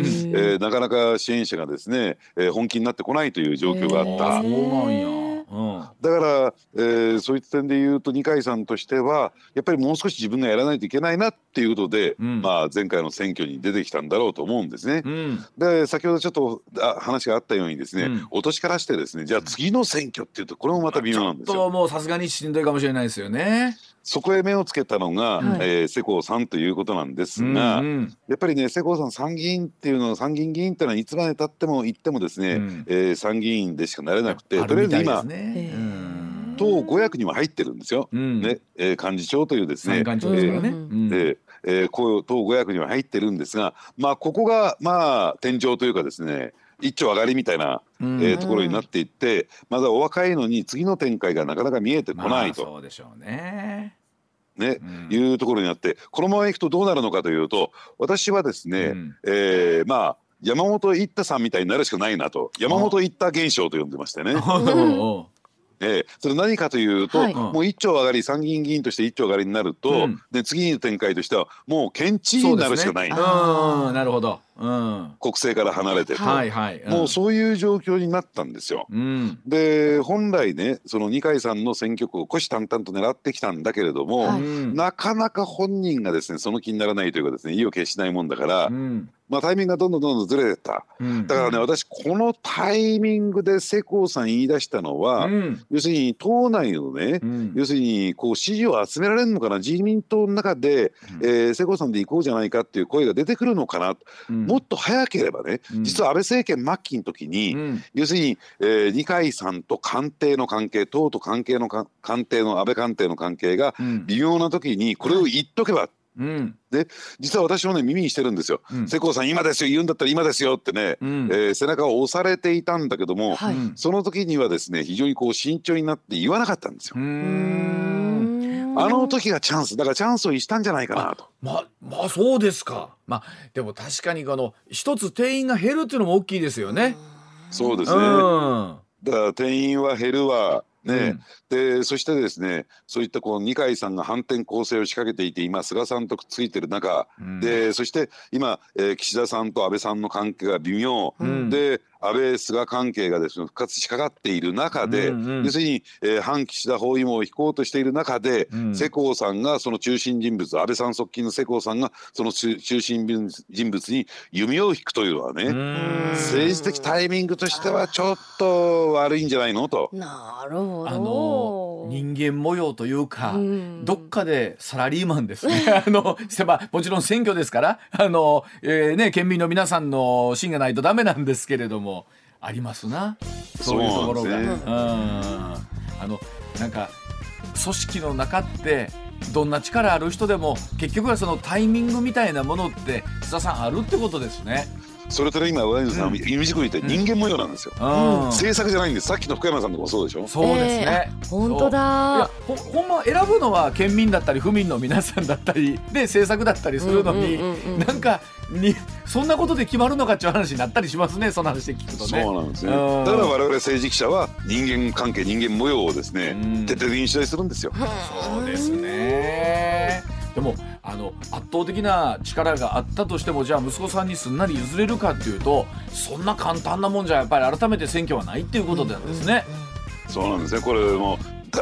ーなかなか支援者がですね、えー本気になってこないという状況があった。あそうなんや。うん。だから、えーそういった点で言うと二階さんとしてはやっぱりもう少し自分がやらないといけないなっていうことで、うん。まあ、前回の選挙に出てきたんだろうと思うんですね。うん。で先ほどちょっとあ話があったようにですね、うん。落としからしてですねじゃあ次の選挙っていうとこれもまた微妙なんですよ。もうさすがにしんどいかもしれないですよね。そこへ目をつけたのが、はい。えー世耕さんということなんですが、うんうん。やっぱりね世耕さん参議院っていうのは参議院議員っていうのはいつまでたっても言ってもですね、うん。えー参議院でしかなれなくてあとりあえず今ね。党5役には入ってるんですよ。うん。ねえー幹事長というですね。三官庁ですからね。うん。うん。で、えー、こう党5役には入ってるんですがまあここがまあ天井というかですね一丁上がりみたいな、うん。えーところになっていってまだお若いのに次の展開がなかなか見えてこないまあと、そうでしょうね。ねうん。いうところになってこのままいくとどうなるのかというと私はですね、うん。えーまあ山本一太さんみたいになるしかないなと山本一太現象と呼んでましてね、うん。えーそれ何かというと、はい。もう一丁上がり参議院議員として一丁上がりになると、うん。で次の展開としてはもう県知事になるしかない、ね。うんなるほど。うん。国政から離れてと、はいはい。もうそういう状況になったんですよ。うん。で本来ねその二階さんの選挙区を虎視眈々と狙ってきたんだけれども、はい。うん。なかなか本人がですねその気にならないというかですね意を決しないもんだから、うん。まあ、タイミングがどんどんどんどんずれてった。うん。だからね私このタイミングで世耕さん言い出したのは、うん。要するに党内のね、うん。要するにこう支持を集められるのかな自民党の中で、うん。えー世耕さんで行こうじゃないかっていう声が出てくるのかな、うんもっと早ければね、うん。実は安倍政権末期の時に、うん。要するに、えー二階さんと官邸の関係党と関係のか官邸の安倍官邸の関係がうん。微妙な時にこれを言っとけば、うん。実は私もね耳にしてるんですよ。うん。世耕さん今ですよ言うんだったら今ですよってね、うん。えー背中を押されていたんだけども、はい。うん。その時にはですね非常にこう慎重になって言わなかったんですよ。ううんんあの時がチャンス。だからチャンスを逸したんじゃないかなと。まあまあそうですか。まあでも確かにあの一つ定員が減るっていうのも大きいですよね。そうですね。うん。だから定員は減るわ。ね、でそしてですねそういったこう二階さんが反転攻勢を仕掛けていて今菅さんとくっついてる中、うん。でそして今、えー岸田さんと安倍さんの関係が微妙、うん。で安倍菅関係がですね復活しかかっている中で、うんうん。要するに、えー反岸田包囲網を引こうとしている中で、うん。世耕さんがその中心人物安倍さん側近の世耕さんがその中中心人物に弓を引くというのはね、うん。政治的タイミングとしてはちょっと悪いんじゃないの？と。なるほど。あの人間模様というか、うん。どっかでサラリーマンですね。あの、せまあもちろん選挙ですから、あの、えーね、県民の皆さんの芯がないとダメなんですけれども、ありますな。そういうところが。うんあの、なんか、組織の中って、どんな力ある人でも結局はそのタイミングみたいなものって津田さんあるってことですね。それとね今上水さんうん。弓じくりって人間模様なんですよ、うん。政策じゃないんです。さっきの福山さんとかもそうでしょ。そうですね。本当いやだほほんま選ぶのは県民だったり府民の皆さんだったりで政策だったりするのに、なんかにそんなことで決まるのかっていう話になったりしますねその話で聞くとね。そうなんですね。うん。だから我々政治記者は人間関係人間模様をですねうん。徹底的に取材するんですよ。そうですね。でもああの圧倒的な力があったとしてもじゃあ息子さんにすんなり譲れるかっていうとそんな簡単なもんじゃやっぱり改めて選挙はないっていうことなんですね。そうなんですねこれも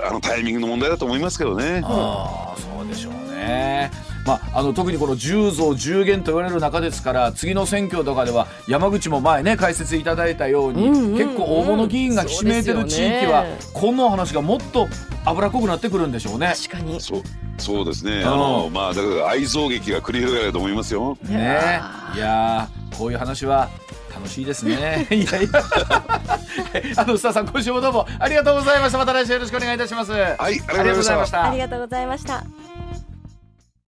あのタイミングの問題だと思いますけどね。ああそうでしょうね。まあ、あの特にこの10増10減と言われる中ですから次の選挙とかでは山口も前ね解説いただいたように、うんうんうん結構大物議員がひしめいてる地域は、そうですこの話がもっと脂っこくなってくるんでしょうね。確かにそうそうですね。うんあのまあだから愛憎劇が繰り広げられると思いますよ。ねいやーこういう話は楽しいですね。いやいや あのスターさん今週もどうもありがとうございました。また来週よろしくお願いいたします。はい、ありがとうございましたありがとうございました